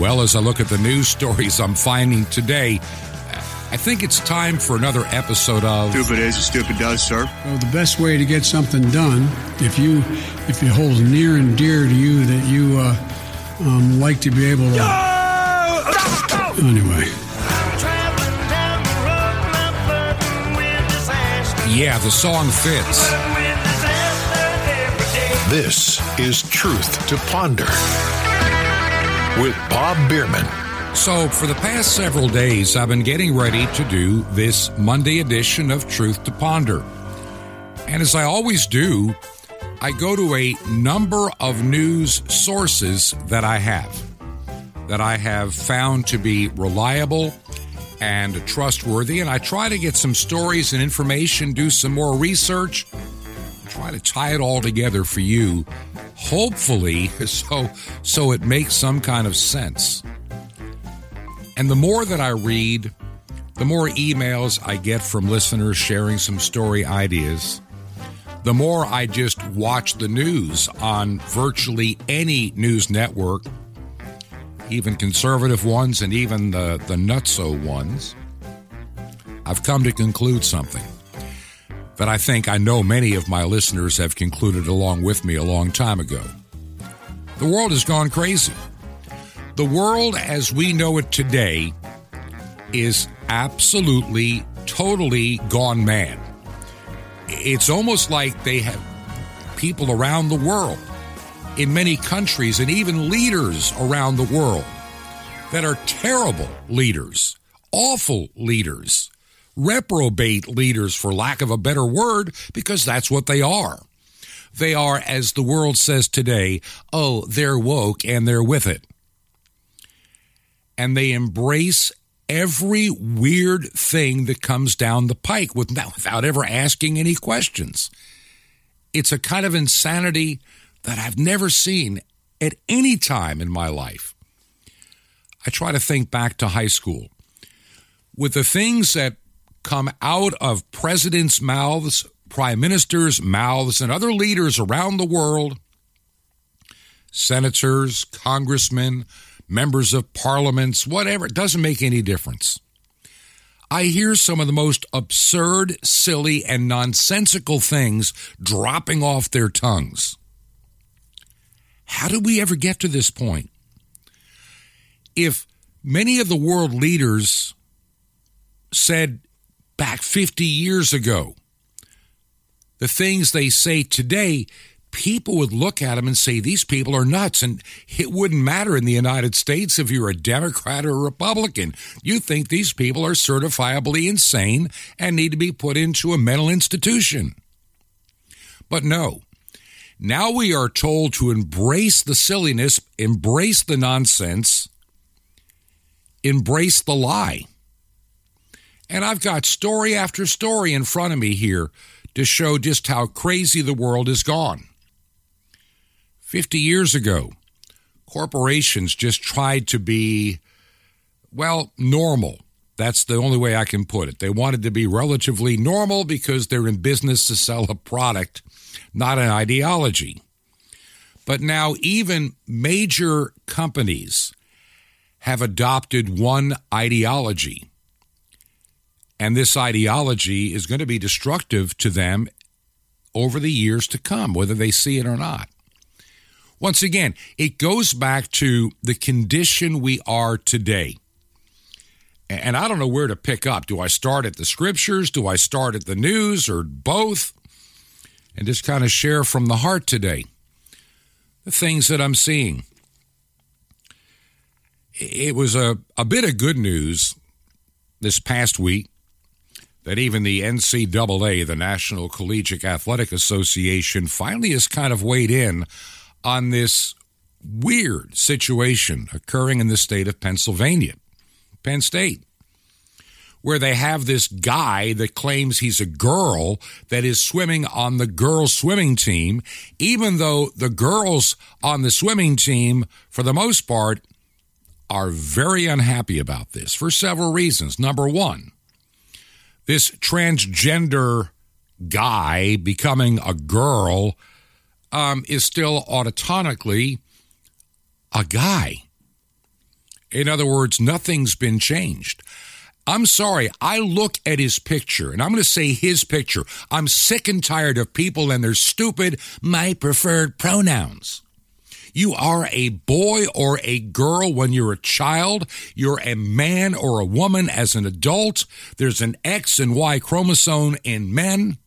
Well, as I look at the news stories I'm finding today, I think it's time for another episode of Stupid is as stupid does, sir. Well, the best way to get something done, if you if it holds near and dear to you that you uh, um, like to be able to. Anyway, Yeah, the song fits. This is Truth to Ponder with Bob Bierman. So, for the past several days, I've been getting ready to do this Monday edition of Truth to Ponder. And as I always do, I go to a number of news sources that I have, that I have found to be reliable and trustworthy. And I try to get some stories and information, do some more research, try to tie it all together for you, hopefully, so, so it makes some kind of sense. And the more that I read, the more emails I get from listeners sharing some story ideas, the more I just watch the news on virtually any news network, even conservative ones and even the, the nutso ones, I've come to conclude something that I think I know many of my listeners have concluded along with me a long time ago. The world has gone crazy. The world as we know it today is absolutely, totally gone mad. It's almost like they have people around the world, in many countries, and even leaders around the world that are terrible leaders, awful leaders, reprobate leaders, for lack of a better word, because that's what they are. They are, as the world says today, oh, they're woke and they're with it and they embrace every weird thing that comes down the pike without, ever asking any questions. It's a kind of insanity that I've never seen at any time in my life. I try to think back to high school. With the things that come out of presidents' mouths, prime ministers' mouths, and other leaders around the world, senators, congressmen, members of parliaments, whatever, it doesn't make any difference. I hear some of the most absurd, silly, and nonsensical things dropping off their tongues. How did we ever get to this point? If many of the world leaders said back 50 years ago the things they say today, people would look at them and say, These people are nuts. And it wouldn't matter in the United States if you're a Democrat or a Republican. You think these people are certifiably insane and need to be put into a mental institution. But no. Now we are told to embrace the silliness, embrace the nonsense, embrace the lie. And I've got story after story in front of me here to show just how crazy the world has gone. 50 years ago, corporations just tried to be, well, normal. That's the only way I can put it. They wanted to be relatively normal because they're in business to sell a product, not an ideology. But now, even major companies have adopted one ideology. And this ideology is going to be destructive to them over the years to come, whether they see it or not. Once again, it goes back to the condition we are today. And I don't know where to pick up. Do I start at the scriptures? Do I start at the news or both? And just kind of share from the heart today the things that I'm seeing. It was a, a bit of good news this past week. That even the NCAA, the National Collegiate Athletic Association, finally has kind of weighed in on this weird situation occurring in the state of Pennsylvania, Penn State, where they have this guy that claims he's a girl that is swimming on the girls' swimming team, even though the girls on the swimming team, for the most part, are very unhappy about this for several reasons. Number one, this transgender guy becoming a girl um, is still autotonically a guy. In other words, nothing's been changed. I'm sorry, I look at his picture, and I'm going to say his picture. I'm sick and tired of people and their stupid, my preferred pronouns. You are a boy or a girl when you're a child. You're a man or a woman as an adult. There's an X and Y chromosome in men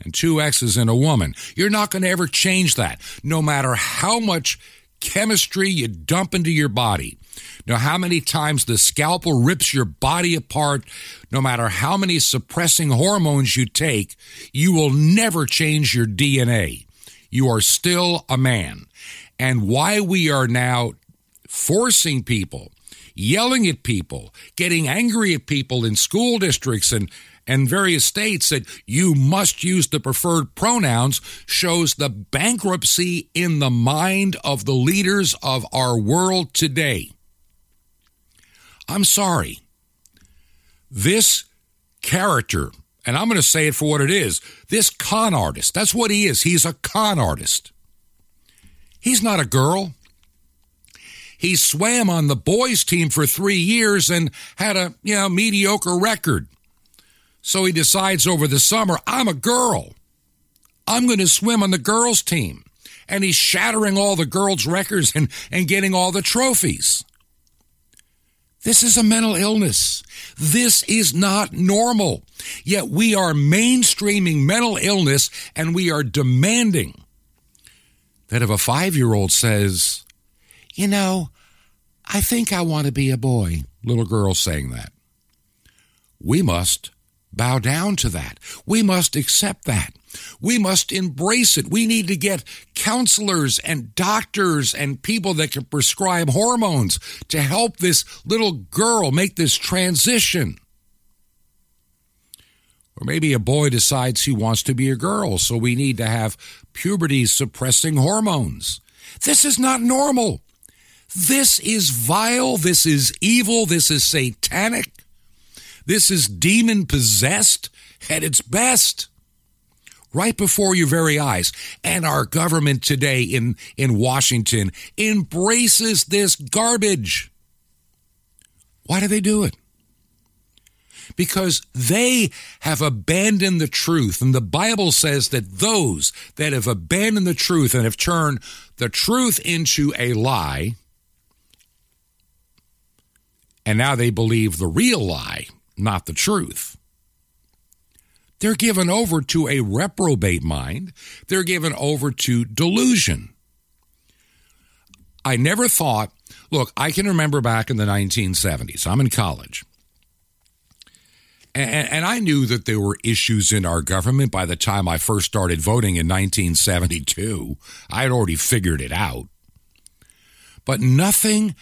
and two X's in a woman. You're not going to ever change that, no matter how much chemistry you dump into your body. No how many times the scalpel rips your body apart, no matter how many suppressing hormones you take, you will never change your DNA. You are still a man. And why we are now forcing people, yelling at people, getting angry at people in school districts and and various states that you must use the preferred pronouns shows the bankruptcy in the mind of the leaders of our world today. I'm sorry. This character, and I'm going to say it for what it is this con artist, that's what he is. He's a con artist. He's not a girl. He swam on the boys' team for three years and had a you know mediocre record. So he decides over the summer, I'm a girl. I'm going to swim on the girls' team. And he's shattering all the girls' records and, and getting all the trophies. This is a mental illness. This is not normal. Yet we are mainstreaming mental illness and we are demanding that if a five year old says, You know, I think I want to be a boy, little girl saying that, we must bow down to that. We must accept that. We must embrace it. We need to get counselors and doctors and people that can prescribe hormones to help this little girl make this transition. Or maybe a boy decides he wants to be a girl, so we need to have puberty suppressing hormones. This is not normal. This is vile. This is evil. This is satanic. This is demon possessed at its best. Right before your very eyes. And our government today in, in Washington embraces this garbage. Why do they do it? Because they have abandoned the truth. And the Bible says that those that have abandoned the truth and have turned the truth into a lie, and now they believe the real lie not the truth. They're given over to a reprobate mind. They're given over to delusion. I never thought, look, I can remember back in the 1970s, I'm in college. And, and, I knew that there were issues in our government by the time I first started voting in 1972. I had already figured it out. But nothing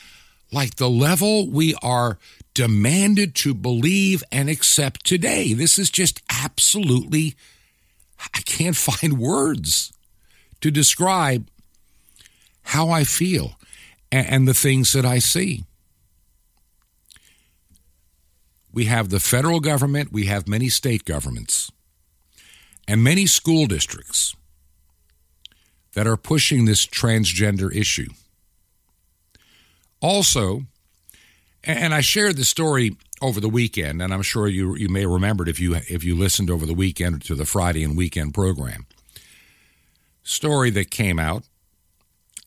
like the level we are demanded to believe and accept today. This is just absolutely, I can't find words to describe how I feel and, the things that I see. We have the federal government, we have many state governments, and many school districts that are pushing this transgender issue. Also, and I shared the story over the weekend, and I'm sure you you may remember it if you if you listened over the weekend to the Friday and weekend program. Story that came out,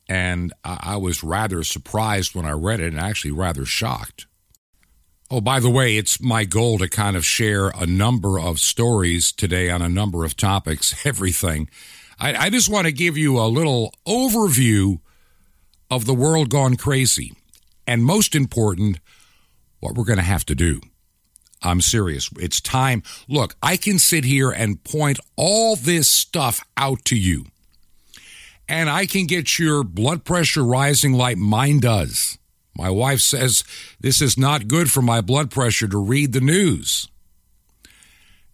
and I, I was rather surprised when I read it, and actually rather shocked. Oh, by the way, it's my goal to kind of share a number of stories today on a number of topics, everything. I, I just want to give you a little overview of the world gone crazy and most important, what we're going to have to do I'm serious. It's time. Look, I can sit here and point all this stuff out to you. And I can get your blood pressure rising like mine does. My wife says this is not good for my blood pressure to read the news.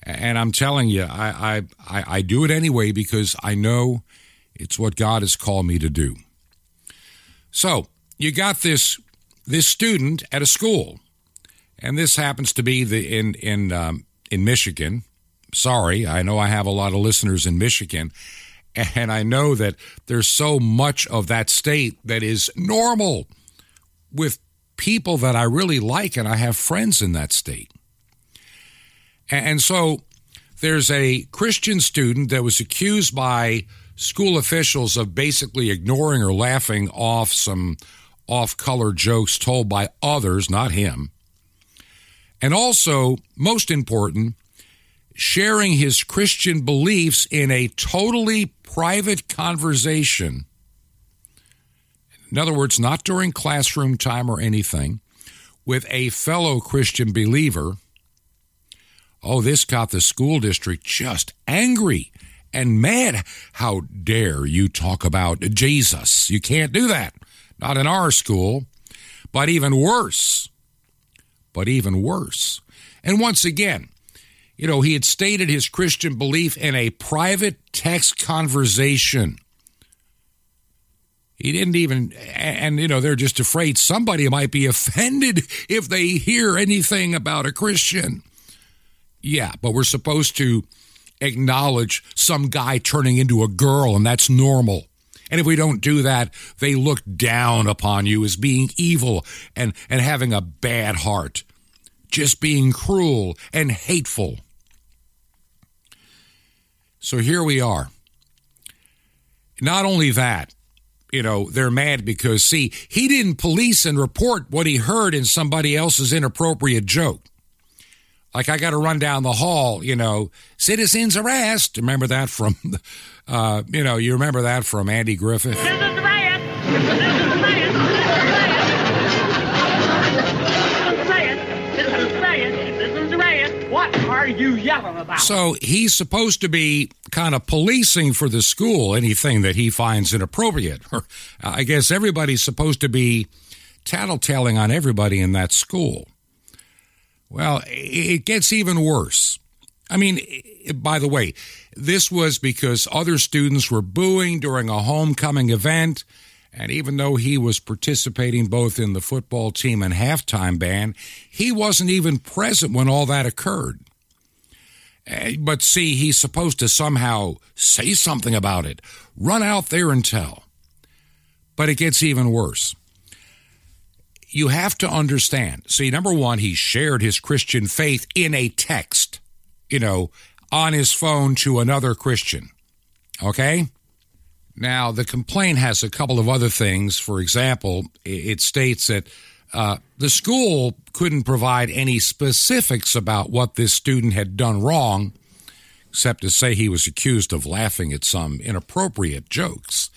And I'm telling you, I, I, I do it anyway because I know it's what God has called me to do. So you got this this student at a school, and this happens to be the in in um, in Michigan. Sorry, I know I have a lot of listeners in Michigan, and I know that there's so much of that state that is normal with people that I really like, and I have friends in that state. And so there's a Christian student that was accused by school officials of basically ignoring or laughing off some off color jokes told by others, not him. And also, most important, sharing his Christian beliefs in a totally private conversation. In other words, not during classroom time or anything, with a fellow Christian believer. Oh, this got the school district just angry and mad. How dare you talk about Jesus? You can't do that. Not in our school. But even worse. But even worse. And once again, you know, he had stated his Christian belief in a private text conversation. He didn't even, and, you know, they're just afraid somebody might be offended if they hear anything about a Christian. Yeah, but we're supposed to acknowledge some guy turning into a girl, and that's normal. And if we don't do that, they look down upon you as being evil and, and having a bad heart, just being cruel and hateful. So here we are. Not only that, you know, they're mad because, see, he didn't police and report what he heard in somebody else's inappropriate joke. Like I got to run down the hall, you know, citizens arrest. Remember that from, uh, you know, you remember that from Andy Griffith. Yelling about? So he's supposed to be kind of policing for the school anything that he finds inappropriate. Or I guess everybody's supposed to be tattletaling on everybody in that school. Well, it gets even worse. I mean, by the way, this was because other students were booing during a homecoming event. And even though he was participating both in the football team and halftime band, he wasn't even present when all that occurred. Eh, but see, he's supposed to somehow say something about it, run out there and tell. But it gets even worse you have to understand. See, number one, he shared his Christian faith in a text, you know, on his phone to another Christian. Okay? Now, the complaint has a couple of other things. For example, it states that uh, the school couldn't provide any specifics about what this student had done wrong, except to say he was accused of laughing at some inappropriate jokes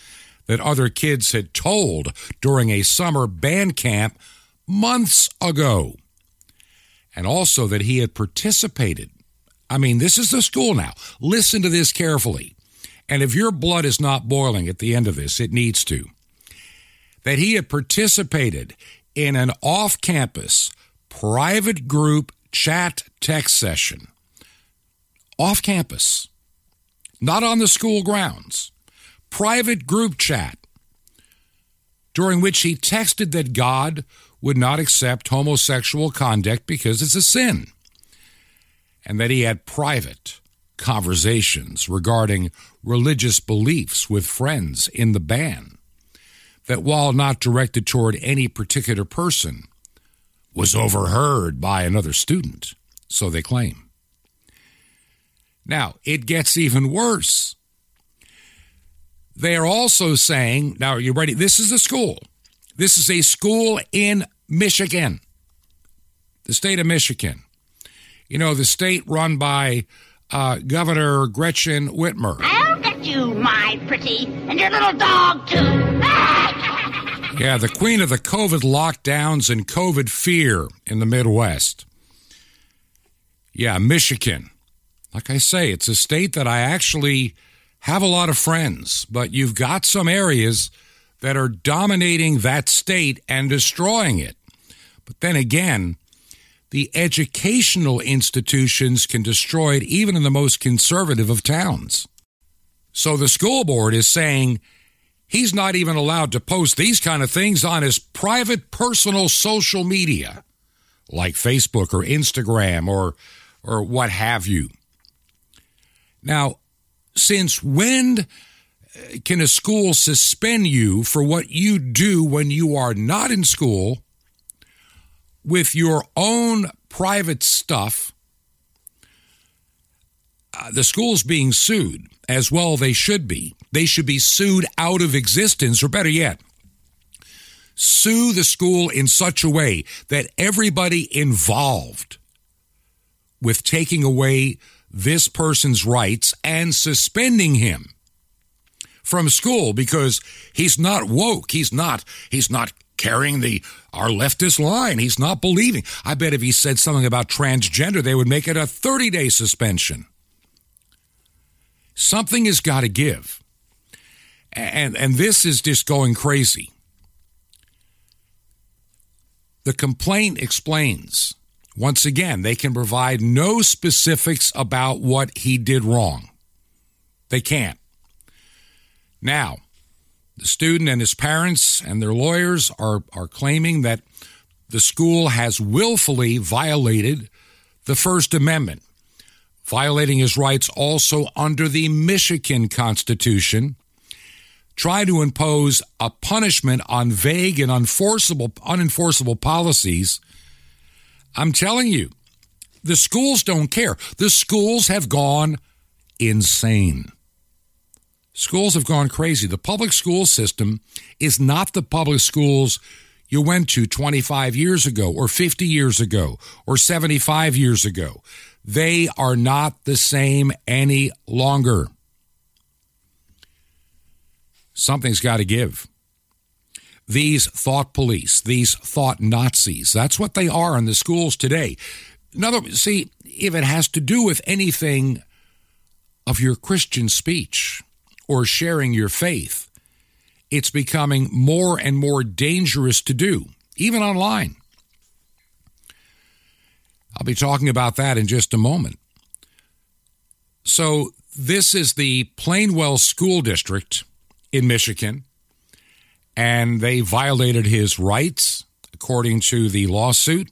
that other kids had told during a summer band camp months ago. And also that he had participated. I mean, this is the school now. Listen to this carefully. And if your blood is not boiling at the end of this, it needs to. That he had participated in an off campus private group chat text session. Off campus, not on the school grounds. Private group chat during which he texted that God would not accept homosexual conduct because it's a sin, and that he had private conversations regarding religious beliefs with friends in the band, that while not directed toward any particular person, was overheard by another student, so they claim. Now, it gets even worse. They are also saying, now are you ready? This is a school. This is a school in Michigan, the state of Michigan. You know, the state run by uh, Governor Gretchen Whitmer. I'll get you, my pretty, and your little dog, too. Yeah, the queen of the COVID lockdowns and COVID fear in the Midwest. Yeah, Michigan. Like I say, it's a state that I actually have a lot of friends, but you've got some areas that are dominating that state and destroying it. But then again, the educational institutions can destroy it even in the most conservative of towns. So the school board is saying he's not even allowed to post these kind of things on his private personal social media like Facebook or Instagram or or what have you. Now, since when can a school suspend you for what you do when you are not in school with your own private stuff? Uh, the school's being sued, as well they should be. They should be sued out of existence, or better yet, sue the school in such a way that everybody involved with taking away this person's rights and suspending him from school because he's not woke. He's not, he's not carrying the our leftist line. He's not believing. I bet if he said something about transgender, they would make it a 30 day suspension. Something has got to give. And, and this is just going crazy. The complaint explains once again, they can provide no specifics about what he did wrong. They can't. Now, the student and his parents and their lawyers are, are claiming that the school has willfully violated the First Amendment, violating his rights also under the Michigan Constitution, try to impose a punishment on vague and unenforceable, unenforceable policies I'm telling you, the schools don't care. The schools have gone insane. Schools have gone crazy. The public school system is not the public schools you went to 25 years ago, or 50 years ago, or 75 years ago. They are not the same any longer. Something's got to give these thought police, these thought Nazis. That's what they are in the schools today. Another, see, if it has to do with anything of your Christian speech or sharing your faith, it's becoming more and more dangerous to do, even online. I'll be talking about that in just a moment. So, this is the Plainwell School District in Michigan and they violated his rights, according to the lawsuit.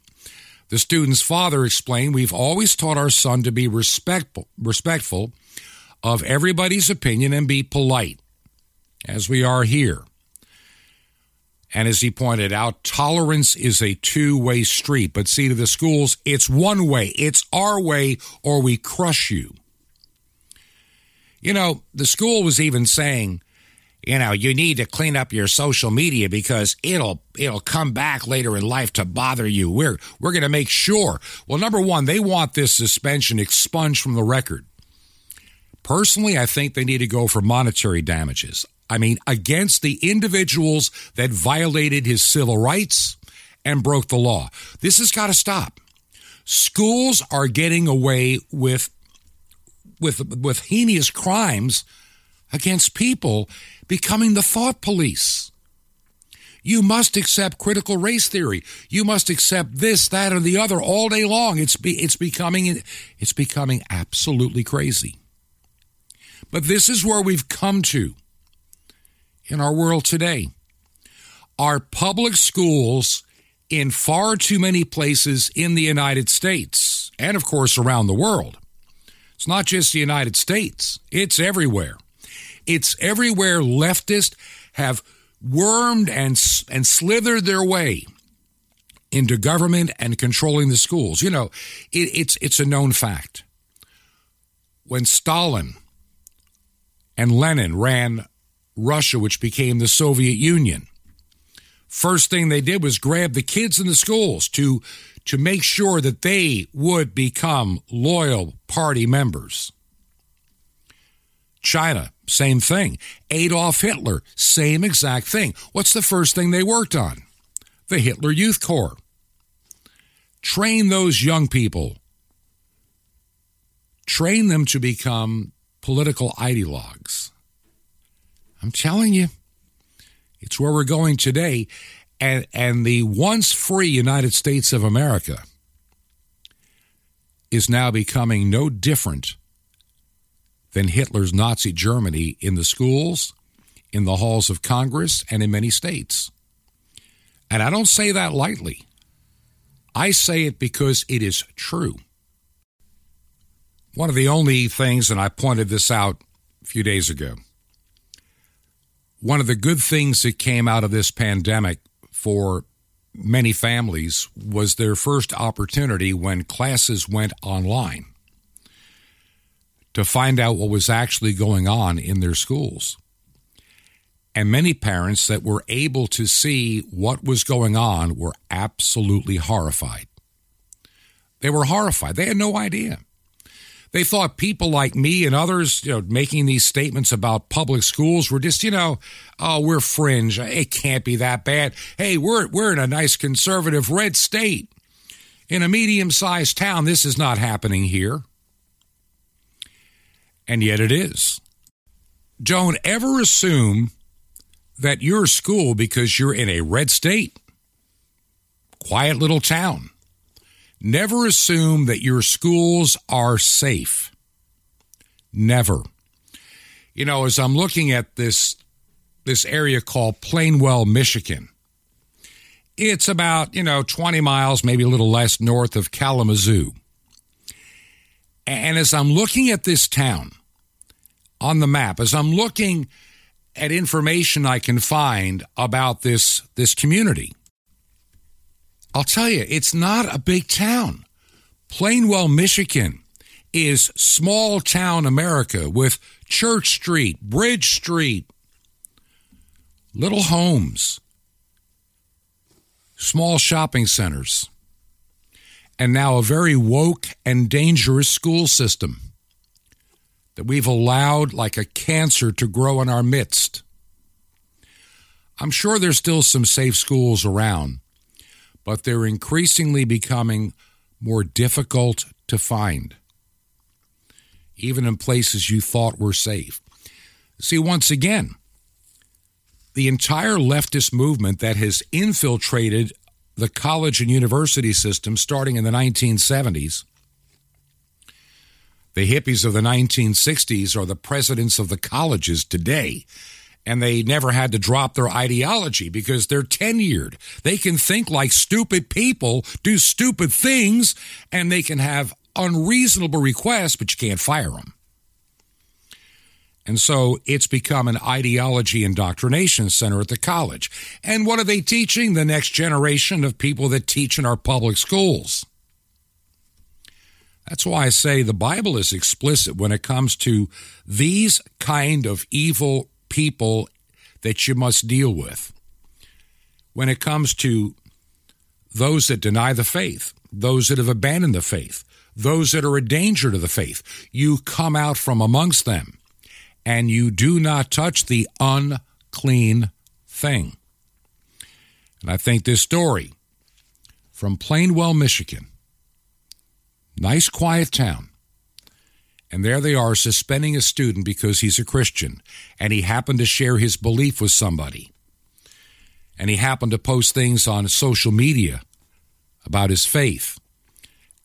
The student's father explained, We've always taught our son to be respectful, respectful of everybody's opinion and be polite, as we are here. And as he pointed out, tolerance is a two way street. But see, to the schools, it's one way. It's our way, or we crush you. You know, the school was even saying you know, you need to clean up your social media because it'll it'll come back later in life to bother you. We're we're going to make sure. Well, number 1, they want this suspension expunged from the record. Personally, I think they need to go for monetary damages. I mean, against the individuals that violated his civil rights and broke the law. This has got to stop. Schools are getting away with with with heinous crimes against people becoming the thought police. You must accept critical race theory. You must accept this, that, or the other all day long. It's be, it's becoming it's becoming absolutely crazy. But this is where we've come to in our world today. Our public schools in far too many places in the United States and of course around the world. It's not just the United States. It's everywhere it's everywhere leftists have wormed and, and slithered their way into government and controlling the schools. You know, it, it's, it's a known fact. When Stalin and Lenin ran Russia, which became the Soviet Union, first thing they did was grab the kids in the schools to, to make sure that they would become loyal party members. China, same thing. Adolf Hitler, same exact thing. What's the first thing they worked on? The Hitler Youth Corps. Train those young people train them to become political ideologues. I'm telling you, it's where we're going today. And, and the once free United States of America is now becoming no different than Hitler's Nazi Germany in the schools, in the halls of Congress, and in many states. And I don't say that lightly. I say it because it is true. One of the only things, and I pointed this out a few days ago, one of the good things that came out of this pandemic for many families was their first opportunity when classes went online to find out what was actually going on in their schools. And many parents that were able to see what was going on were absolutely horrified. They were horrified. They had no idea. They thought people like me and others, you know, making these statements about public schools were just, you know, oh, we're fringe. It can't be that bad. Hey, we're we're in a nice conservative red state. In a medium-sized town, this is not happening here. And yet it is. Don't ever assume that your school, because you're in a red state, quiet little town, never assume that your schools are safe. Never. You know, as I'm looking at this this area called Plainwell, Michigan, it's about, you know, 20 miles, maybe a little less north of Kalamazoo. And as I'm looking at this town on the map, as I'm looking at information I can find about this this community. I'll tell you, it's not a big town. Plainwell, Michigan is small town America with Church Street, Bridge Street, little homes, small shopping centers, and now a very woke and dangerous school system that we've allowed like a cancer to grow in our midst. I'm sure there's still some safe schools around, but they're increasingly becoming more difficult to find, even in places you thought were safe. See, once again, the entire leftist movement that has infiltrated the college and university system starting in the 1970s the hippies of the 1960s are the presidents of the colleges today. And they never had to drop their ideology because they're tenured. They can think like stupid people, do stupid things, and they can have unreasonable requests, but you can't fire them. And so it's become an ideology indoctrination center at the college. And what are they teaching? The next generation of people that teach in our public schools. That's why I say the Bible is explicit when it comes to these kind of evil people that you must deal with. When it comes to those that deny the faith, those that have abandoned the faith, those that are a danger to the faith, you come out from amongst them and you do not touch the unclean thing. And I think this story from Plainwell, Michigan, Nice, quiet town. And there they are suspending a student because he's a Christian and he happened to share his belief with somebody. And he happened to post things on social media about his faith.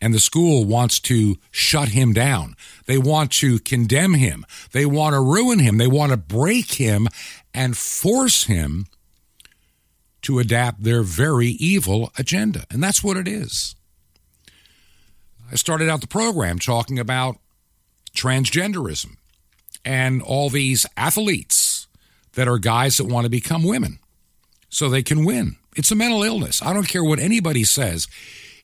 And the school wants to shut him down. They want to condemn him. They want to ruin him. They want to break him and force him to adapt their very evil agenda. And that's what it is. I started out the program talking about transgenderism and all these athletes that are guys that want to become women so they can win. It's a mental illness. I don't care what anybody says.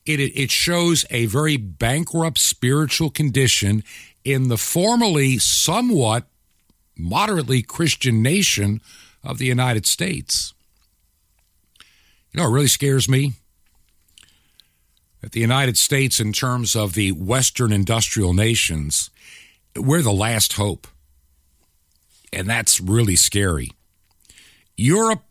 It, it shows a very bankrupt spiritual condition in the formerly somewhat moderately Christian nation of the United States. You know, it really scares me that the United States, in terms of the Western industrial nations, we're the last hope. And that's really scary. Europe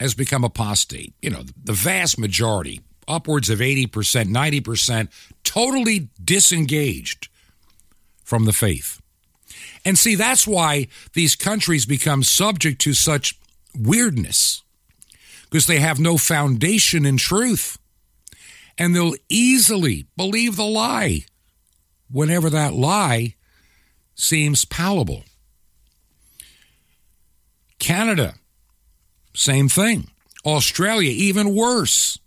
has become apostate. You know, the vast majority, upwards of 80%, 90%, totally disengaged from the faith. And see, that's why these countries become subject to such weirdness, because they have no foundation in truth. And they'll easily believe the lie whenever that lie seems palatable. Canada, same thing. Australia, even worse.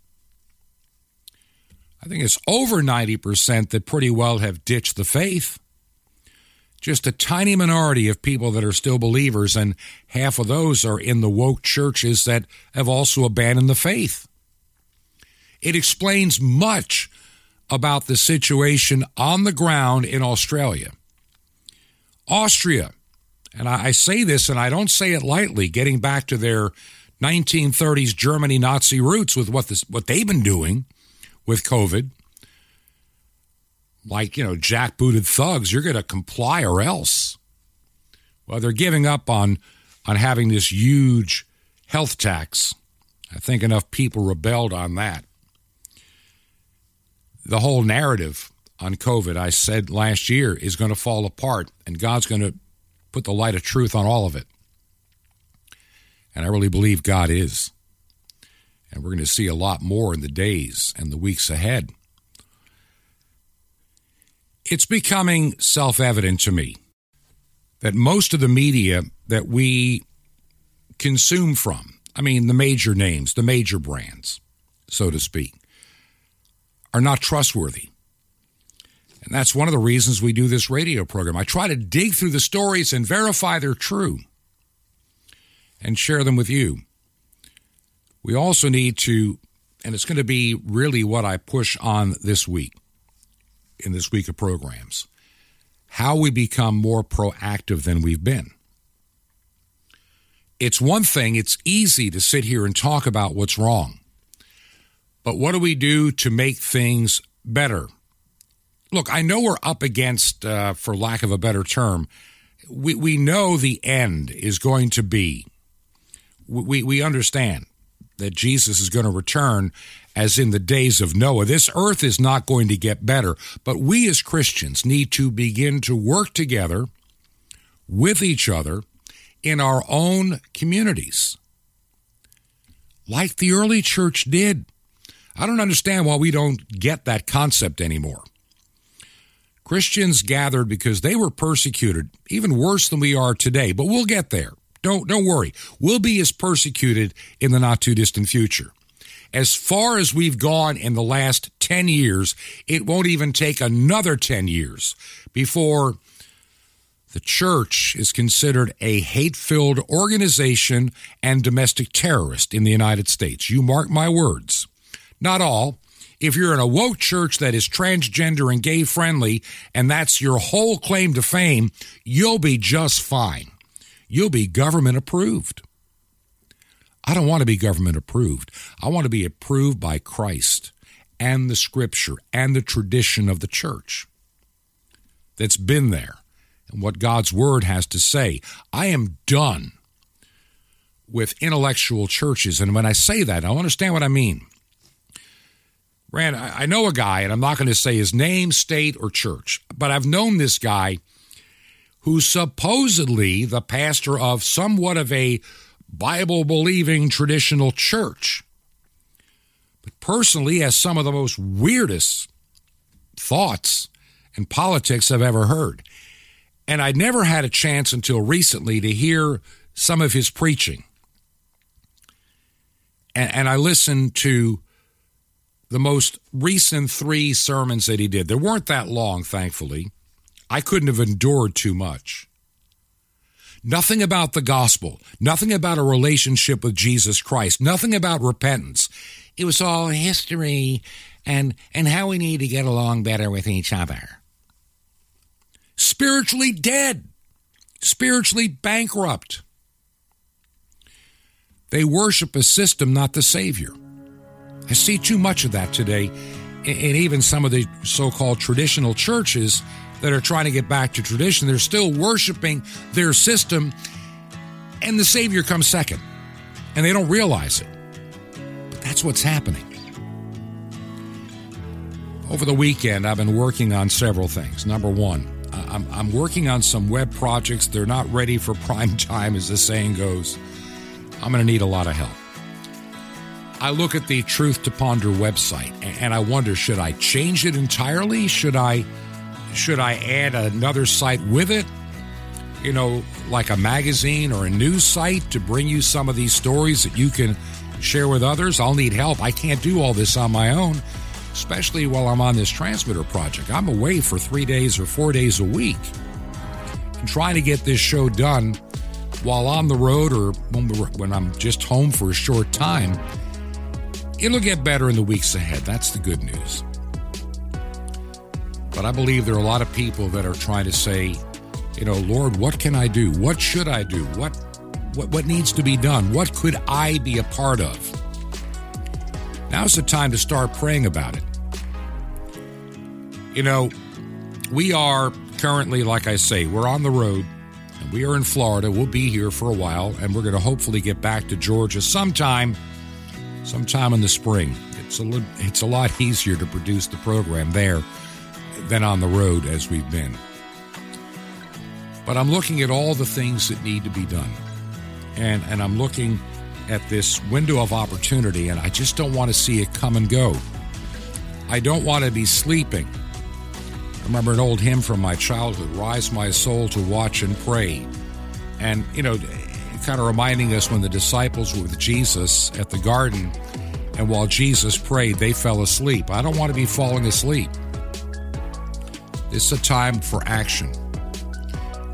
I think it's over 90% that pretty well have ditched the faith. Just a tiny minority of people that are still believers, and half of those are in the woke churches that have also abandoned the faith. It explains much about the situation on the ground in Australia. Austria, and I, say this and I don't say it lightly, getting back to their 1930s Germany Nazi roots with what this, what they've been doing with COVID. Like, you know, jackbooted thugs, you're going to comply or else. Well, they're giving up on on having this huge health tax. I think enough people rebelled on that. The whole narrative on COVID, I said last year, is going to fall apart, and God's going to put the light of truth on all of it. And I really believe God is. And we're going to see a lot more in the days and the weeks ahead. It's becoming self evident to me that most of the media that we consume from, I mean, the major names, the major brands, so to speak, are not trustworthy. And that's one of the reasons we do this radio program. I try to dig through the stories and verify they're true and share them with you. We also need to, and it's going to be really what I push on this week, in this week of programs, how we become more proactive than we've been. It's one thing, it's easy to sit here and talk about what's wrong. But what do we do to make things better? Look, I know we're up against, uh, for lack of a better term, we, we know the end is going to be. We, we understand that Jesus is going to return as in the days of Noah. This earth is not going to get better, but we as Christians need to begin to work together with each other in our own communities, like the early church did. I don't understand why we don't get that concept anymore. Christians gathered because they were persecuted, even worse than we are today, but we'll get there. Don't don't worry. We'll be as persecuted in the not too distant future. As far as we've gone in the last 10 years, it won't even take another 10 years before the church is considered a hate filled organization and domestic terrorist in the United States. You mark my words. Not all, if you're in a woke church that is transgender and gay friendly, and that's your whole claim to fame, you'll be just fine. You'll be government approved. I don't want to be government approved. I want to be approved by Christ and the scripture and the tradition of the church that's been there and what God's word has to say. I am done with intellectual churches. And when I say that, I understand what I mean. Rand, I know a guy, and I'm not going to say his name, state, or church, but I've known this guy who's supposedly the pastor of somewhat of a Bible believing traditional church. But personally, has some of the most weirdest thoughts and politics I've ever heard. And I'd never had a chance until recently to hear some of his preaching. And, and I listened to the most recent three sermons that he did. They weren't that long, thankfully. I couldn't have endured too much. Nothing about the gospel, nothing about a relationship with Jesus Christ, nothing about repentance. It was all history and and how we need to get along better with each other. Spiritually dead, spiritually bankrupt. They worship a system, not the Savior. I see too much of that today in even some of the so called traditional churches that are trying to get back to tradition. They're still worshiping their system, and the Savior comes second, and they don't realize it. But that's what's happening. Over the weekend, I've been working on several things. Number one, I'm, I'm working on some web projects. They're not ready for prime time, as the saying goes. I'm going to need a lot of help. I look at the Truth to Ponder website and I wonder should I change it entirely? Should I should I add another site with it? You know, like a magazine or a news site to bring you some of these stories that you can share with others. I'll need help. I can't do all this on my own, especially while I'm on this transmitter project. I'm away for 3 days or 4 days a week. And trying to get this show done while on the road or when I'm just home for a short time It'll get better in the weeks ahead. That's the good news. But I believe there are a lot of people that are trying to say, you know, Lord, what can I do? What should I do? What what, what needs to be done? What could I be a part of? Now's the time to start praying about it. You know, we are currently, like I say, we're on the road and we are in Florida. We'll be here for a while and we're going to hopefully get back to Georgia sometime sometime in the spring. It's a, it's a lot easier to produce the program there than on the road as we've been. But I'm looking at all the things that need to be done. And, and I'm looking at this window of opportunity, and I just don't want to see it come and go. I don't want to be sleeping. I remember an old hymn from my childhood Rise my soul to watch and pray. And, you know, kind of reminding us when the disciples were with Jesus at the garden, and while Jesus prayed, they fell asleep. I don't want to be falling asleep. This is a time for action.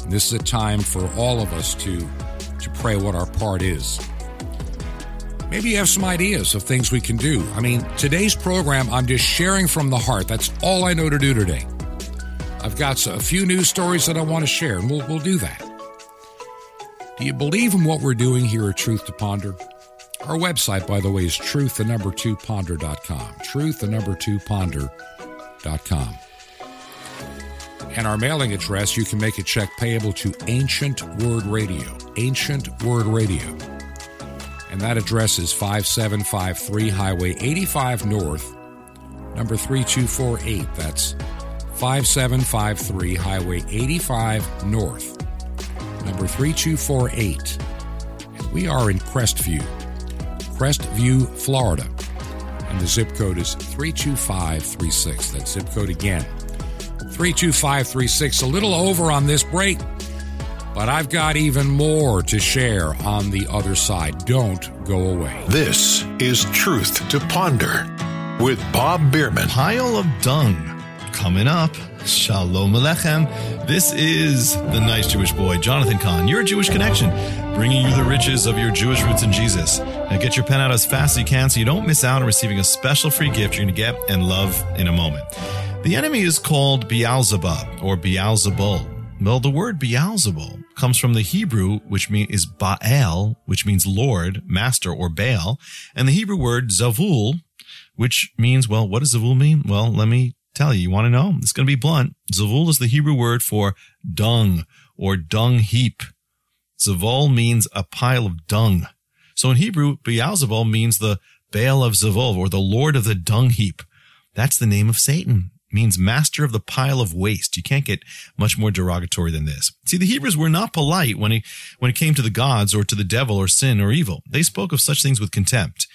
This is a time for all of us to, to pray what our part is. Maybe you have some ideas of things we can do. I mean, today's program, I'm just sharing from the heart. That's all I know to do today. I've got a few news stories that I want to share, and we'll, we'll do that. Do you believe in what we're doing here at Truth to Ponder? Our website, by the way, is truth the number two ponder.com. Truth the number two ponder.com. And our mailing address, you can make a check payable to Ancient Word Radio. Ancient Word Radio. And that address is 5753 Highway 85 North, number 3248. That's 5753 Highway 85 North, number 3248. And we are in Crestview, Crestview, Florida. And the zip code is 32536. That zip code again, 32536. A little over on this break, but I've got even more to share on the other side. Don't go away. This is Truth to Ponder with Bob Bierman. Pile of dung. Coming up, Shalom Alechem. This is the nice Jewish boy, Jonathan Cahn, your Jewish connection, bringing you the riches of your Jewish roots in Jesus. Now get your pen out as fast as you can so you don't miss out on receiving a special free gift you're going to get and love in a moment. The enemy is called Beelzebub or Beelzebul. Well, the word Beelzebul comes from the Hebrew, which mean, is Baal, which means Lord, Master, or Baal, and the Hebrew word Zavul, which means, well, what does Zavul mean? Well, let me tell you. You want to know? It's going to be blunt. Zavul is the Hebrew word for dung or dung heap. Zavul means a pile of dung. So in Hebrew, Beelzebul means the Baal of Zavul or the Lord of the dung heap. That's the name of Satan. Means master of the pile of waste. You can't get much more derogatory than this. See, the Hebrews were not polite when it, when it came to the gods or to the devil or sin or evil. They spoke of such things with contempt.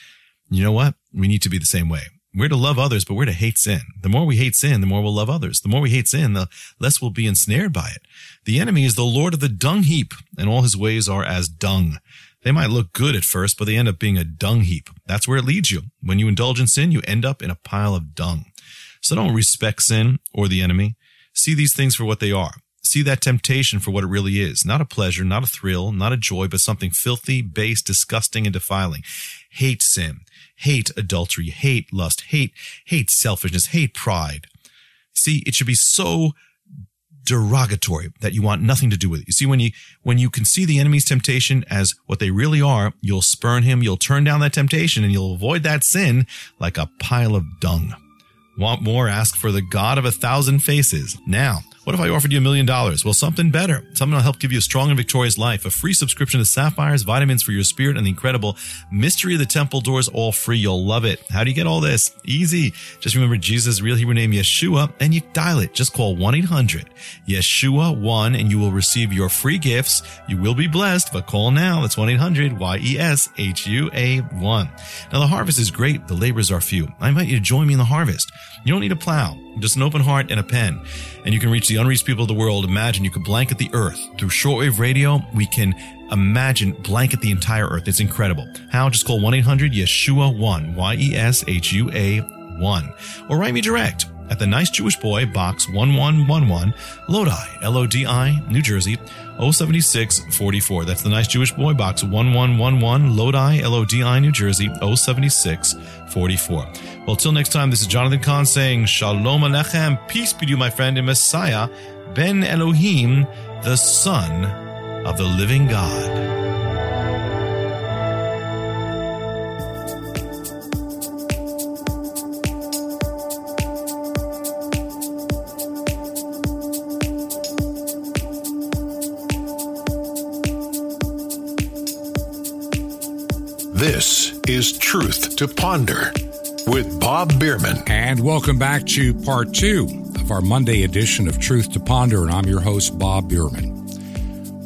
You know what? We need to be the same way. We're to love others, but we're to hate sin. The more we hate sin, the more we'll love others. The more we hate sin, the less we'll be ensnared by it. The enemy is the Lord of the dung heap, and all his ways are as dung. They might look good at first, but they end up being a dung heap. That's where it leads you. When you indulge in sin, you end up in a pile of dung. So don't respect sin or the enemy. See these things for what they are. See that temptation for what it really is. Not a pleasure, not a thrill, not a joy, but something filthy, base, disgusting, and defiling. Hate sin hate adultery, hate lust, hate, hate selfishness, hate pride. See, it should be so derogatory that you want nothing to do with it. You see, when you, when you can see the enemy's temptation as what they really are, you'll spurn him, you'll turn down that temptation and you'll avoid that sin like a pile of dung. Want more? Ask for the God of a thousand faces. Now, What if I offered you a million dollars? Well, something better. Something that'll help give you a strong and victorious life. A free subscription to Sapphires, vitamins for your spirit, and the incredible Mystery of the Temple Doors, all free. You'll love it. How do you get all this? Easy. Just remember Jesus' real Hebrew name, Yeshua, and you dial it. Just call 1-800-YESHUA-1 and you will receive your free gifts. You will be blessed, but call now. That's 1-800-Y-E-S-H-U-A-1. Now, the harvest is great. The labors are few. I invite you to join me in the harvest. You don't need a plow, just an open heart and a pen. And you can reach the unreached people of the world. Imagine you could blanket the earth. Through shortwave radio, we can imagine blanket the entire earth. It's incredible. How? Just call 1-800-YESHUA-1, Y-E-S-H-U-A-1. Or write me direct at the Nice Jewish Boy, Box 1111, Lodi, L-O-D-I, New Jersey, 07644. That's the Nice Jewish Boy, Box 1111, Lodi, L-O-D-I, New Jersey, 07644. Well, till next time, this is Jonathan Cahn saying, Shalom Alechem, peace be to you, my friend in Messiah, Ben Elohim, the Son of the living God. This is Truth to Ponder with Bob Bierman. And welcome back to part two of our Monday edition of Truth to Ponder. And I'm your host, Bob Bierman.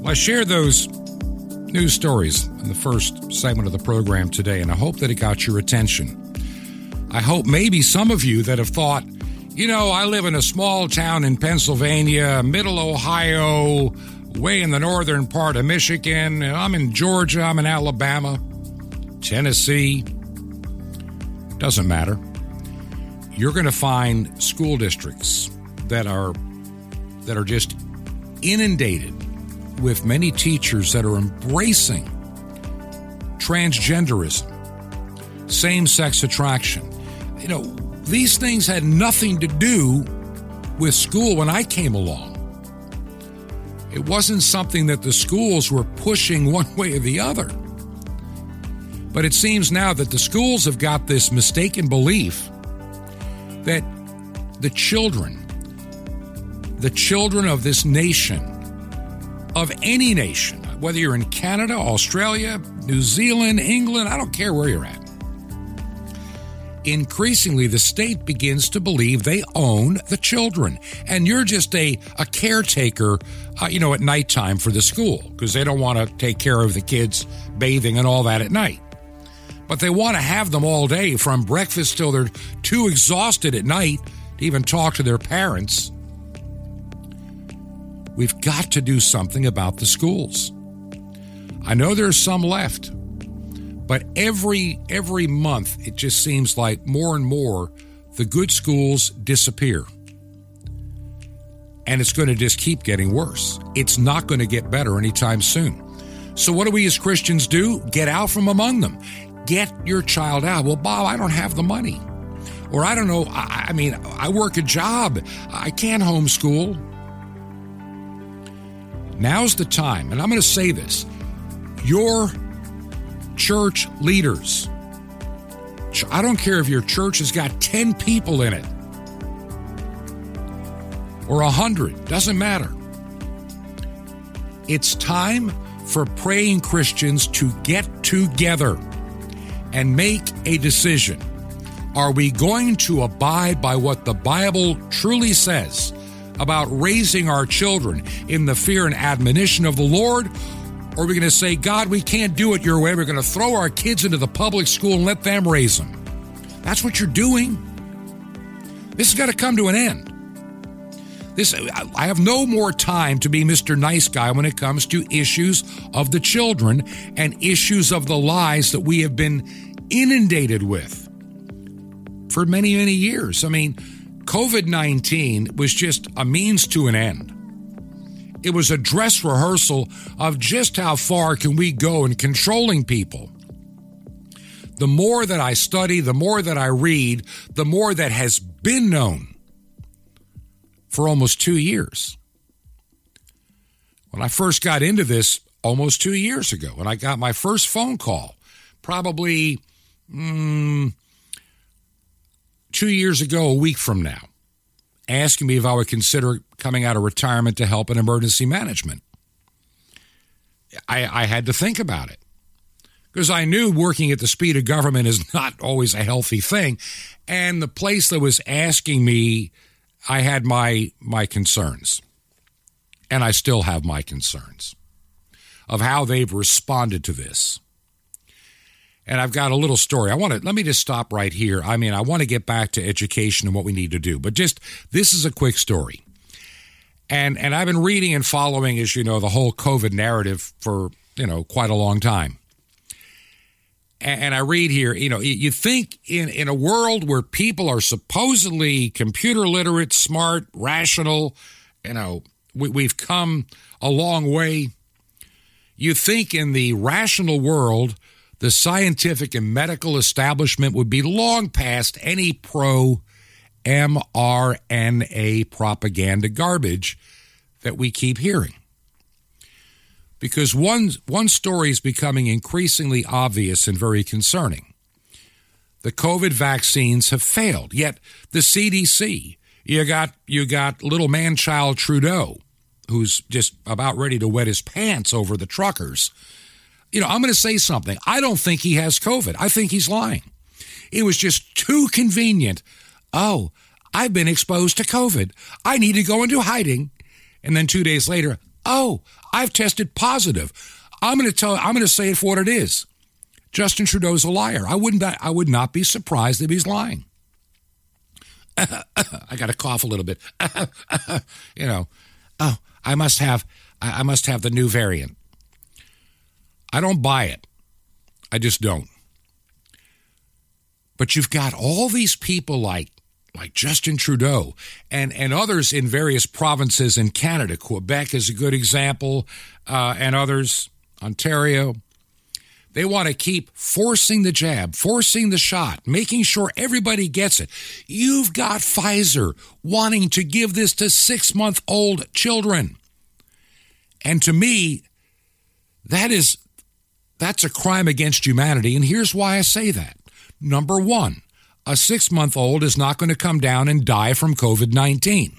Well, I shared those news stories in the first segment of the program today, and I hope that it got your attention. I hope maybe some of you that have thought, you know, I live in a small town in Pennsylvania, middle Ohio, way in the northern part of Michigan. I'm in Georgia, I'm in Alabama, Tennessee. Doesn't matter. You're going to find school districts that are that are just inundated with many teachers that are embracing transgenderism, same-sex attraction. You know, these things had nothing to do with school when I came along. It wasn't something that the schools were pushing one way or the other. But it seems now that the schools have got this mistaken belief that the children, the children of this nation, of any nation, whether you're in Canada, Australia, New Zealand, England, I don't care where you're at. Increasingly, the state begins to believe they own the children, and you're just a, a caretaker, uh, you know, at nighttime for the school because they don't want to take care of the kids bathing and all that at night but they want to have them all day from breakfast till they're too exhausted at night to even talk to their parents. We've got to do something about the schools. I know there's some left, but every every month it just seems like more and more the good schools disappear. And it's going to just keep getting worse. It's not going to get better anytime soon. So, what do we as Christians do? Get out from among them get your child out. Well, Bob, I don't have the money. Or I don't know, I, I mean, I work a job. I can't homeschool. Now's the time, and I'm going to say this your church leaders, I don't care if your church has got 10 people in it or 100, doesn't matter. It's time for praying Christians to get together and make a decision. Are we going to abide by what the Bible truly says about raising our children in the fear and admonition of the Lord? Or are we going to say, God, we can't do it your way. We're going to throw our kids into the public school and let them raise them? That's what you're doing. This has got to come to an end. This I have no more time to be Mr. Nice Guy when it comes to issues of the children and issues of the lies that we have been inundated with for many, many years. I mean, COVID 19 was just a means to an end. It was a dress rehearsal of just how far can we go in controlling people. The more that I study, the more that I read, the more that has been known for almost two years. When I first got into this almost two years ago, when I got my first phone call, probably mm, two years ago, a week from now. asking me if I would consider coming out of retirement to help in emergency management. I, I had to think about it because I knew working at the speed of government is not always a healthy thing. And the place that was asking me, I had my my concerns. And I still have my concerns of how they've responded to this. And I've got a little story. I want to let me just stop right here. I mean, I want to get back to education and what we need to do, but just this is a quick story. And and I've been reading and following, as you know, the whole COVID narrative for you know quite a long time. And, I read here, you know, you think in in a world where people are supposedly computer literate, smart, rational, you know, we, we've come a long way. You think in the rational world the scientific and medical establishment would be long past any pro mRNA propaganda garbage that we keep hearing. Because one, one story is becoming increasingly obvious and very concerning. The COVID vaccines have failed, yet the CDC, you got, you got little man child Trudeau, who's just about ready to wet his pants over the truckers you know, I'm going to say something. I don't think he has COVID. I think he's lying. It was just too convenient. Oh, I've been exposed to COVID. I need to go into hiding. And then two days later, oh, I've tested positive. I'm going to tell. I'm going to say it for what it is. Justin Trudeau's a liar. I wouldn't. I would not be surprised if he's lying. I got to cough a little bit. you know, oh, I must have. I must have the new variant. I don't buy it. I just don't. But you've got all these people like like Justin Trudeau and, and others in various provinces in Canada. Quebec is a good example, uh, and others, Ontario. They want to keep forcing the jab, forcing the shot, making sure everybody gets it. You've got Pfizer wanting to give this to six month old children. And to me, that is that's a crime against humanity. And here's why I say that. Number one, a six month old is not going to come down and die from COVID 19.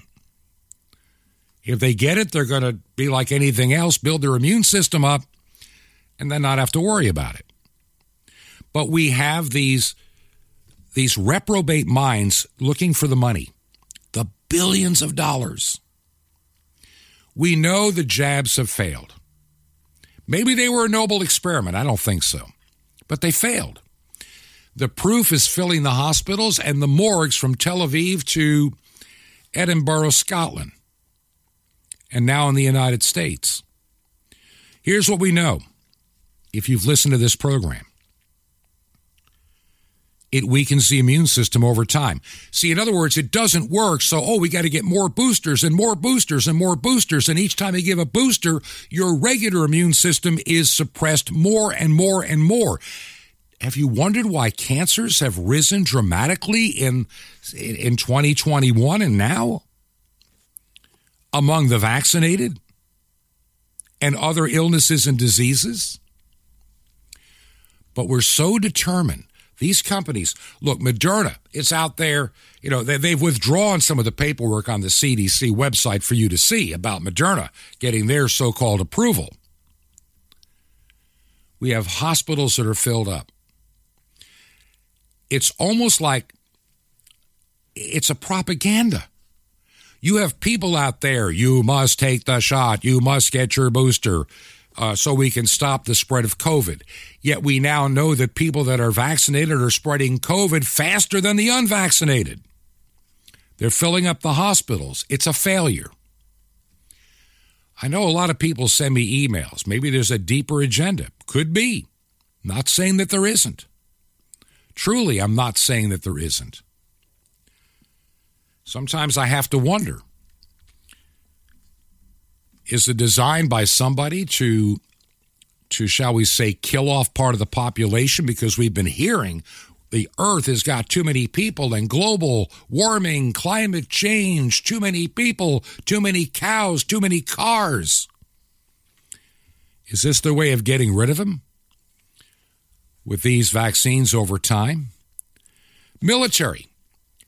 If they get it, they're going to be like anything else, build their immune system up, and then not have to worry about it. But we have these, these reprobate minds looking for the money, the billions of dollars. We know the jabs have failed. Maybe they were a noble experiment. I don't think so. But they failed. The proof is filling the hospitals and the morgues from Tel Aviv to Edinburgh, Scotland, and now in the United States. Here's what we know if you've listened to this program it weakens the immune system over time. See, in other words, it doesn't work. So, oh, we got to get more boosters and more boosters and more boosters. And each time you give a booster, your regular immune system is suppressed more and more and more. Have you wondered why cancers have risen dramatically in, in 2021 and now among the vaccinated and other illnesses and diseases? But we're so determined these companies, look, Moderna, it's out there. You know, they, have withdrawn some of the paperwork on the CDC website for you to see about Moderna getting their so called approval. We have hospitals that are filled up. It's almost like it's a propaganda. You have people out there, you must take the shot, you must get your booster uh, so we can stop the spread of COVID. Yet we now know that people that are vaccinated are spreading COVID faster than the unvaccinated. They're filling up the hospitals. It's a failure. I know a lot of people send me emails. Maybe there's a deeper agenda. Could be. Not saying that there isn't. Truly, I'm not saying that there isn't. Sometimes I have to wonder is it designed by somebody to to shall we say kill off part of the population? Because we've been hearing the earth has got too many people and global warming climate change too many people too many cows too many cars. Is this the way of getting rid of them with these vaccines over time military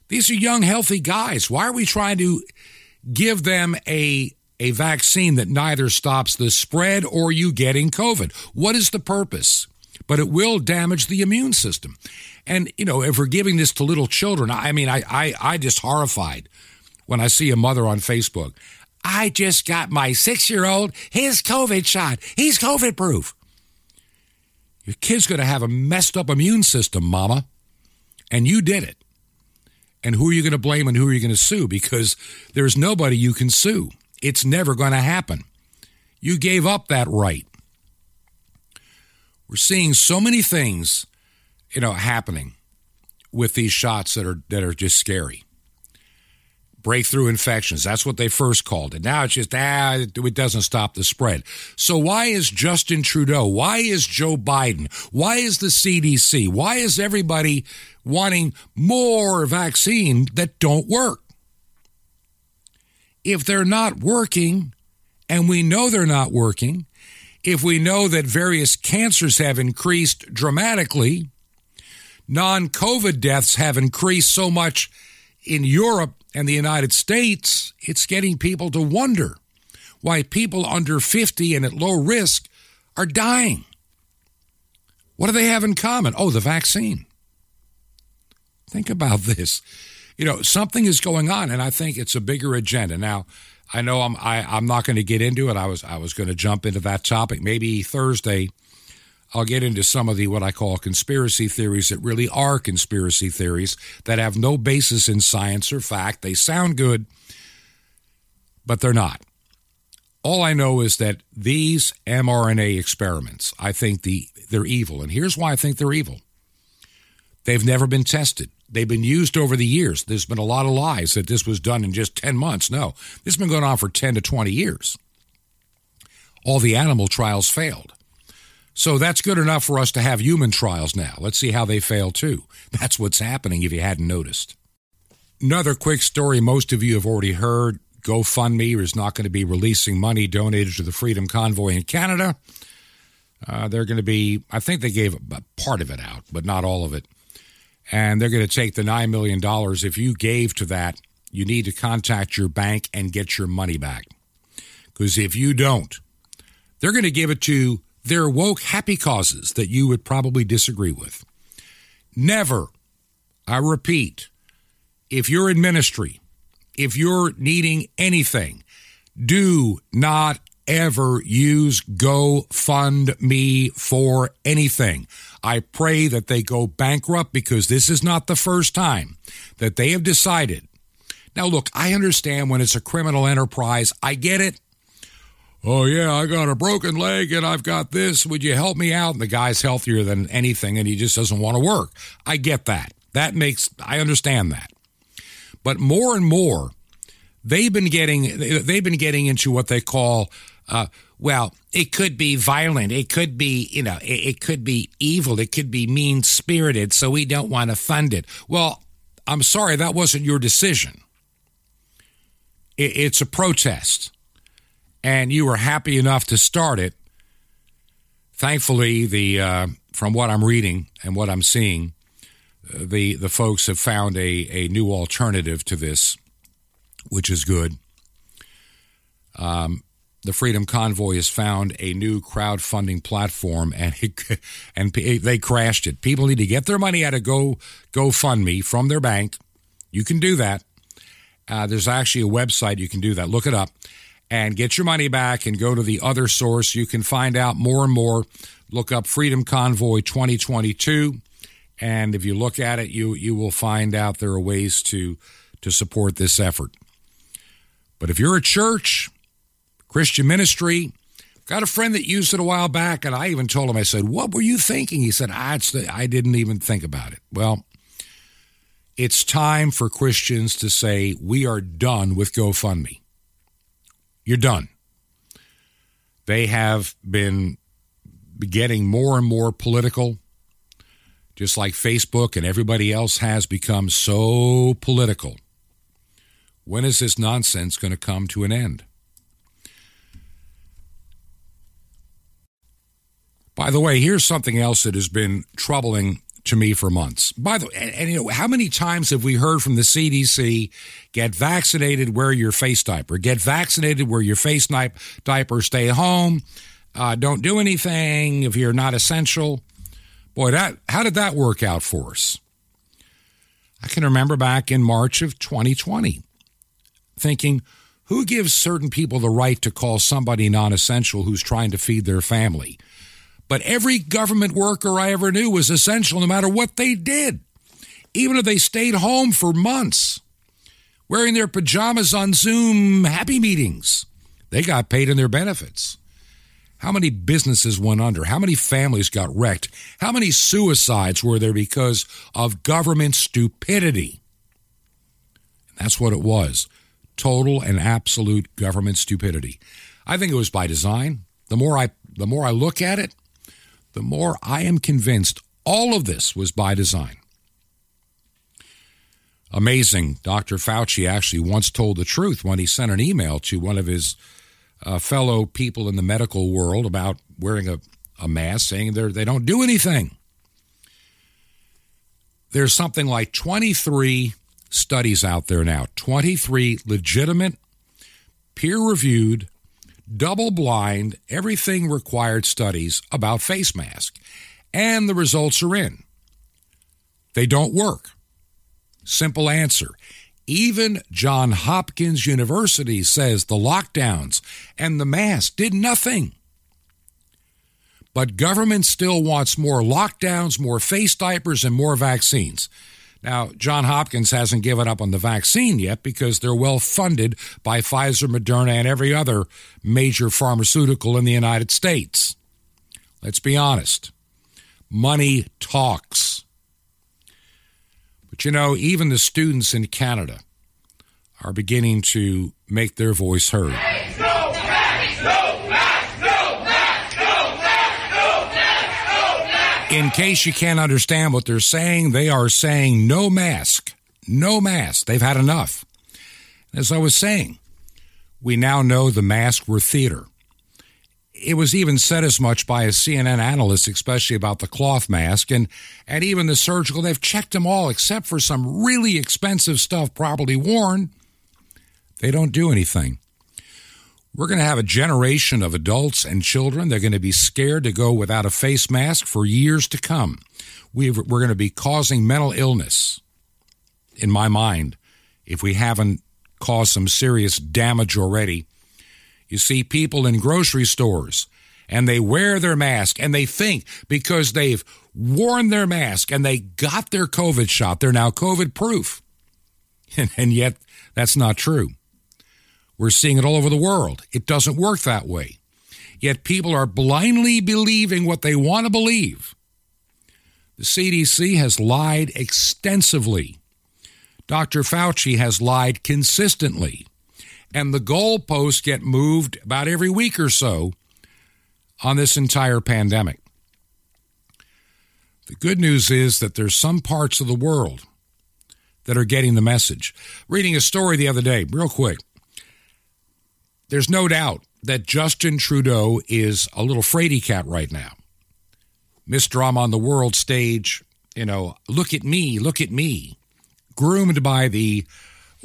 These are young, healthy guys. Why are we trying to give them a a vaccine that neither stops the spread or you getting COVID? What is the purpose? But it will damage the immune system. And, you know, if we're giving this to little children, I mean, I, I, I just horrified when I see a mother on Facebook. I just got my six year old his COVID shot. He's COVID proof. Your kid's going to have a messed up immune system, mama. And you did it. And who are you going to blame and who are you going to sue? Because there's nobody you can sue. It's never going to happen. You gave up that right. We're seeing so many things, you know, happening with these shots that are that are just scary. Breakthrough infections, that's what they first called it. Now it's just ah, it doesn't stop the spread. So why is Justin Trudeau? Why is Joe Biden? Why is the CDC? Why is everybody wanting more vaccine that don't work? If they're not working, and we know they're not working, if we know that various cancers have increased dramatically, non COVID deaths have increased so much in Europe and the United States, it's getting people to wonder why people under 50 and at low risk are dying. What do they have in common? Oh, the vaccine. Think about this. You know, something is going on, and I think it's a bigger agenda. Now, I know I'm I, am i am not going to get into it. I was I was going to jump into that topic. Maybe Thursday, I'll get into some of the what I call conspiracy theories that really are conspiracy theories that have no basis in science or fact. They sound good, but they're not. All I know is that these mRNA experiments, I think the they're evil, and here's why I think they're evil. They've never been tested. They've been used over the years. There's been a lot of lies that this was done in just 10 months. No, this has been going on for 10 to 20 years. All the animal trials failed. So that's good enough for us to have human trials now. Let's see how they fail too. That's what's happening if you hadn't noticed. Another quick story most of you have already heard GoFundMe is not going to be releasing money donated to the Freedom Convoy in Canada. Uh, they're going to be, I think they gave part of it out, but not all of it and they're going to take the $9 million. If you gave to that, you need to contact your bank and get your money back. Because if you don't, they're going to give it to their woke happy causes that you would probably disagree with. Never, I repeat, if you're in ministry, if you're needing anything, do not ever use GoFundMe for anything. I pray that they go bankrupt because this is not the first time that they have decided. Now, look, I understand when it's a criminal enterprise. I get it. Oh, yeah, I got a broken leg and I've got this. Would you help me out? And the guy's healthier than anything and he just doesn't want to work. I get that. That makes, I understand that. But more and more, they've been getting, they've been getting into what they call, uh, well, it could be violent. It could be, you know, it, it could be evil. It could be mean spirited. So we don't want to fund it. Well, I'm sorry, that wasn't your decision. It, it's a protest. And you were happy enough to start it. Thankfully, the uh, from what I'm reading and what I'm seeing, uh, the the folks have found a, a new alternative to this, which is good. Um, the Freedom Convoy has found a new crowdfunding platform, and it, and they crashed it. People need to get their money out of Go GoFundMe from their bank. You can do that. Uh, there's actually a website you can do that. Look it up and get your money back and go to the other source. You can find out more and more. Look up Freedom Convoy 2022, and if you look at it, you you will find out there are ways to to support this effort. But if you're a church Christian ministry. Got a friend that used it a while back, and I even told him, I said, What were you thinking? He said, ah, the, I didn't even think about it. Well, it's time for Christians to say, We are done with GoFundMe. You're done. They have been getting more and more political, just like Facebook and everybody else has become so political. When is this nonsense going to come to an end? By the way, here's something else that has been troubling to me for months. By the way, and, and, you know, how many times have we heard from the CDC, get vaccinated, wear your face diaper, get vaccinated, wear your face diaper, stay home, uh, don't do anything if you're not essential. Boy, that how did that work out for us? I can remember back in March of 2020 thinking, who gives certain people the right to call somebody non essential who's trying to feed their family? But every government worker I ever knew was essential no matter what they did, even if they stayed home for months, wearing their pajamas on Zoom happy meetings. They got paid in their benefits. How many businesses went under? How many families got wrecked? How many suicides were there because of government stupidity? That's what it was total and absolute government stupidity. I think it was by design. The more I the more I look at it, the more I am convinced all of this was by design. Amazing. Dr. Fauci actually once told the truth when he sent an email to one of his uh, fellow people in the medical world about wearing a, a mask, saying they don't do anything. There's something like 23 studies out there now 23 legitimate, peer reviewed, double blind, everything required studies about face mask. And the results are in. They don't work. Simple answer. Even John Hopkins University says the lockdowns and the mask did nothing. But government still wants more lockdowns, more face diapers, and more vaccines. Now, John Hopkins hasn't given up on the vaccine yet because they're well funded by Pfizer, Moderna, and every other major pharmaceutical in the United States. Let's be honest. Money talks. But you know, even the students in Canada are beginning to make their voice heard. In case you can't understand what they're saying, they are saying no mask. No mask. They've had enough. As I was saying, we now know the masks were theater. It was even said as much by a CNN analyst, especially about the cloth mask and, and even the surgical. They've checked them all except for some really expensive stuff properly worn. They don't do anything. We're going to have a generation of adults and children. They're going to be scared to go without a face mask for years to come. we are going to be causing mental illness, in my mind, if we haven't caused some serious damage already. You see people in grocery stores and they wear their mask and they think because they've worn their mask and they got their COVID shot, they're now COVID proof. And, and yet, that's not true. We're seeing it all over the world. It doesn't work that way. Yet people are blindly believing what they want to believe. The CDC has lied extensively. Dr. Fauci has lied consistently. And the goalposts get moved about every week or so on this entire pandemic. The good news is that there's some parts of the world that are getting the message. Reading a story the other day, real quick. There's no doubt that Justin Trudeau is a little fraidy cat right now. Miss Drama on the world stage, you know, look at me, look at me. Groomed by the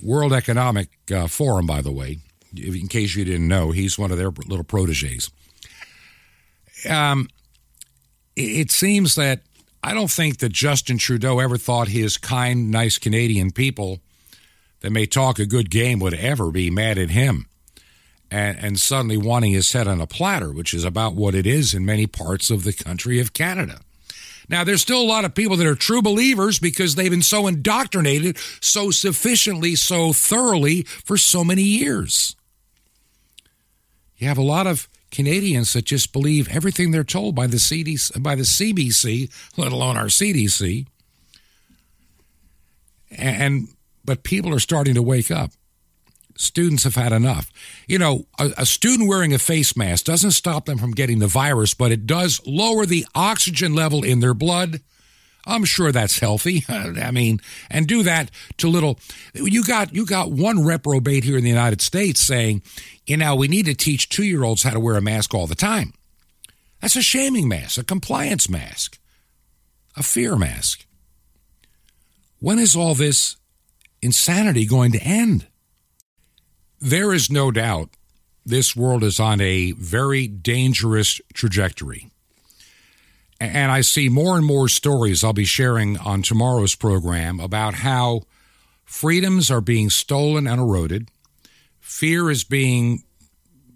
World Economic uh, Forum, by the way, in case you didn't know, he's one of their little proteges. Um, it seems that I don't think that Justin Trudeau ever thought his kind, nice Canadian people that may talk a good game would ever be mad at him and, and suddenly wanting his head on a platter, which is about what it is in many parts of the country of Canada. Now, there's still a lot of people that are true believers because they've been so indoctrinated so sufficiently, so thoroughly for so many years. You have a lot of Canadians that just believe everything they're told by the CDC, by the CBC, let alone our CDC. And but people are starting to wake up students have had enough. You know, a, a, student wearing a face mask doesn't stop them from getting the virus, but it does lower the oxygen level in their blood. I'm sure that's healthy. I mean, and do that to little. You got you got one reprobate here in the United States saying, you know, we need to teach two year olds how to wear a mask all the time. That's a shaming mask, a compliance mask. a fear mask. When is all this insanity going to end? There is no doubt this world is on a very dangerous trajectory. And I see more and more stories I'll be sharing on tomorrow's program about how freedoms are being stolen and eroded, fear is being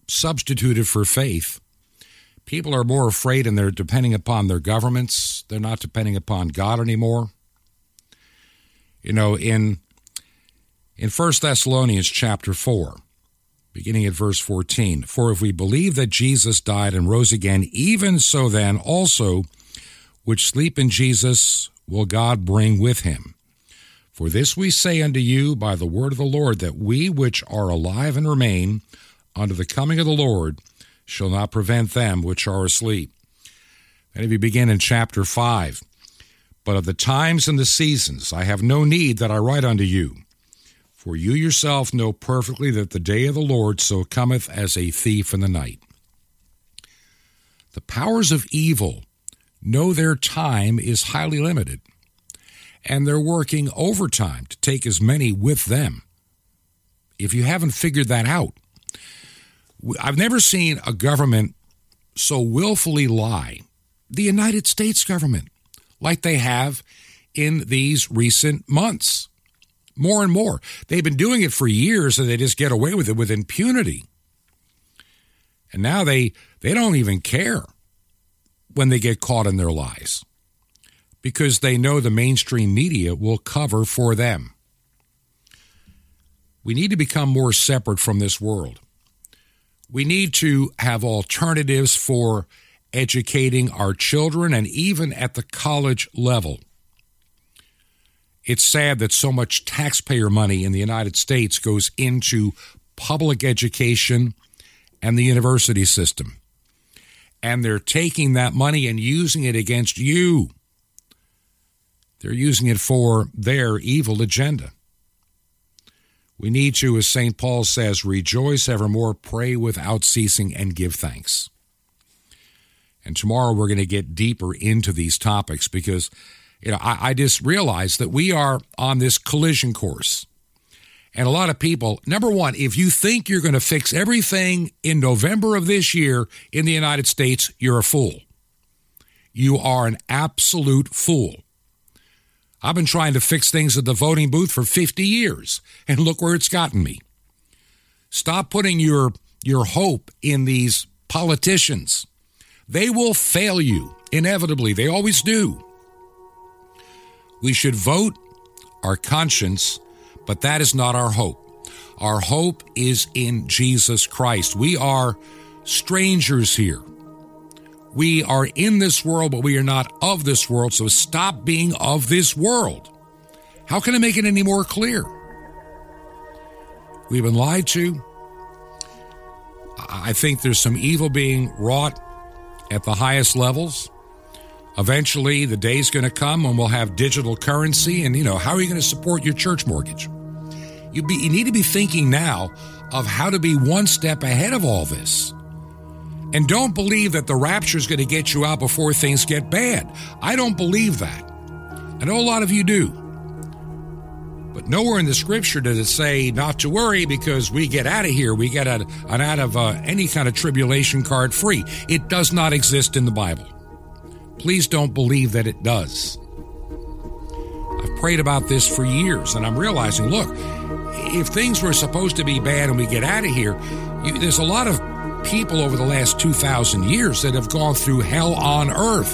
substituted for faith. People are more afraid and they're depending upon their governments. They're not depending upon God anymore. You know, in in 1 Thessalonians chapter 4, beginning at verse 14, for if we believe that Jesus died and rose again, even so then also which sleep in Jesus will God bring with him. For this we say unto you by the word of the Lord, that we which are alive and remain unto the coming of the Lord shall not prevent them which are asleep. And if you begin in chapter 5, but of the times and the seasons I have no need that I write unto you. For you yourself know perfectly that the day of the Lord so cometh as a thief in the night. The powers of evil know their time is highly limited, and they're working overtime to take as many with them. If you haven't figured that out, I've never seen a government so willfully lie, the United States government, like they have in these recent months. More and more. They've been doing it for years and they just get away with it with impunity. And now they, they don't even care when they get caught in their lies because they know the mainstream media will cover for them. We need to become more separate from this world. We need to have alternatives for educating our children and even at the college level. It's sad that so much taxpayer money in the United States goes into public education and the university system. And they're taking that money and using it against you. They're using it for their evil agenda. We need to, as St. Paul says, rejoice evermore, pray without ceasing, and give thanks. And tomorrow we're going to get deeper into these topics because, you know, I, I just realized that we are on this collision course. And a lot of people, number one, if you think you're going to fix everything in November of this year in the United States, you're a fool. You are an absolute fool. I've been trying to fix things at the voting booth for 50 years, and look where it's gotten me. Stop putting your, your hope in these politicians. They will fail you, inevitably. They always do. We should vote our conscience, but that is not our hope. Our hope is in Jesus Christ. We are strangers here. We are in this world, but we are not of this world, so stop being of this world. How can I make it any more clear? We've been lied to. I think there's some evil being wrought at the highest levels. Eventually, the day's going to come when we'll have digital currency, and you know, how are you going to support your church mortgage? You, be, you need to be thinking now of how to be one step ahead of all this. And don't believe that the rapture is going to get you out before things get bad. I don't believe that. I know a lot of you do. But nowhere in the scripture does it say not to worry because we get out of here. We get an out of uh, any kind of tribulation card free. It does not exist in the Bible. Please don't believe that it does. I've prayed about this for years and I'm realizing look, if things were supposed to be bad and we get out of here, you, there's a lot of people over the last 2,000 years that have gone through hell on earth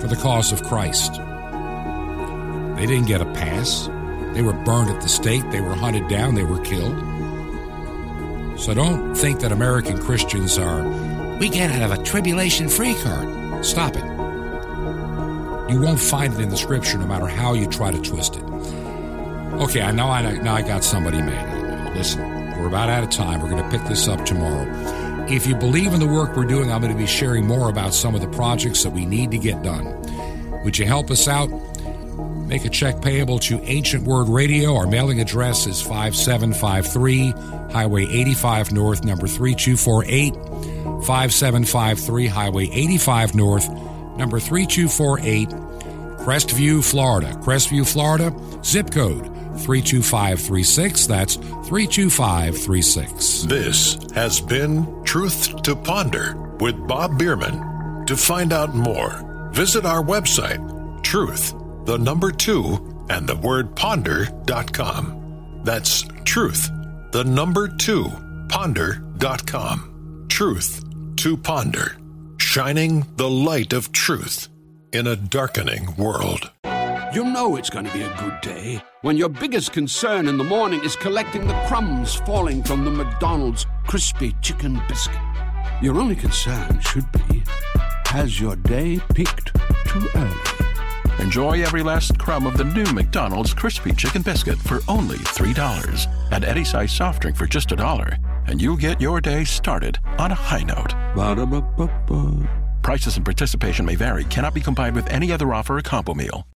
for the cause of Christ. They didn't get a pass. They were burned at the stake. They were hunted down. They were killed. So don't think that American Christians are, we get out of a tribulation free card. Stop it. You won't find it in the scripture no matter how you try to twist it. Okay, I know I, now I got somebody mad. Listen, we're about out of time. We're going to pick this up tomorrow. If you believe in the work we're doing, I'm going to be sharing more about some of the projects that we need to get done. Would you help us out? Make a check payable to Ancient Word Radio. Our mailing address is 5753 Highway 85 North, number 3248. 5753 Highway 85 North, number 3248, Crestview, Florida. Crestview, Florida, zip code 32536. That's 32536. This has been Truth to Ponder with Bob Bierman. To find out more, visit our website, truth, the number two, and the word ponder.com. That's truth, the number two, ponder.com. Truth to Ponder, shining the light of truth in a darkening world. You know it's going to be a good day when your biggest concern in the morning is collecting the crumbs falling from the McDonald's crispy chicken biscuit. Your only concern should be has your day peaked too early? Enjoy every last crumb of the new McDonald's crispy chicken biscuit for only $3. Add any size soft drink for just a dollar, and you'll get your day started on a high note. Ba-da-ba-ba-ba. Prices and participation may vary, cannot be combined with any other offer or combo meal.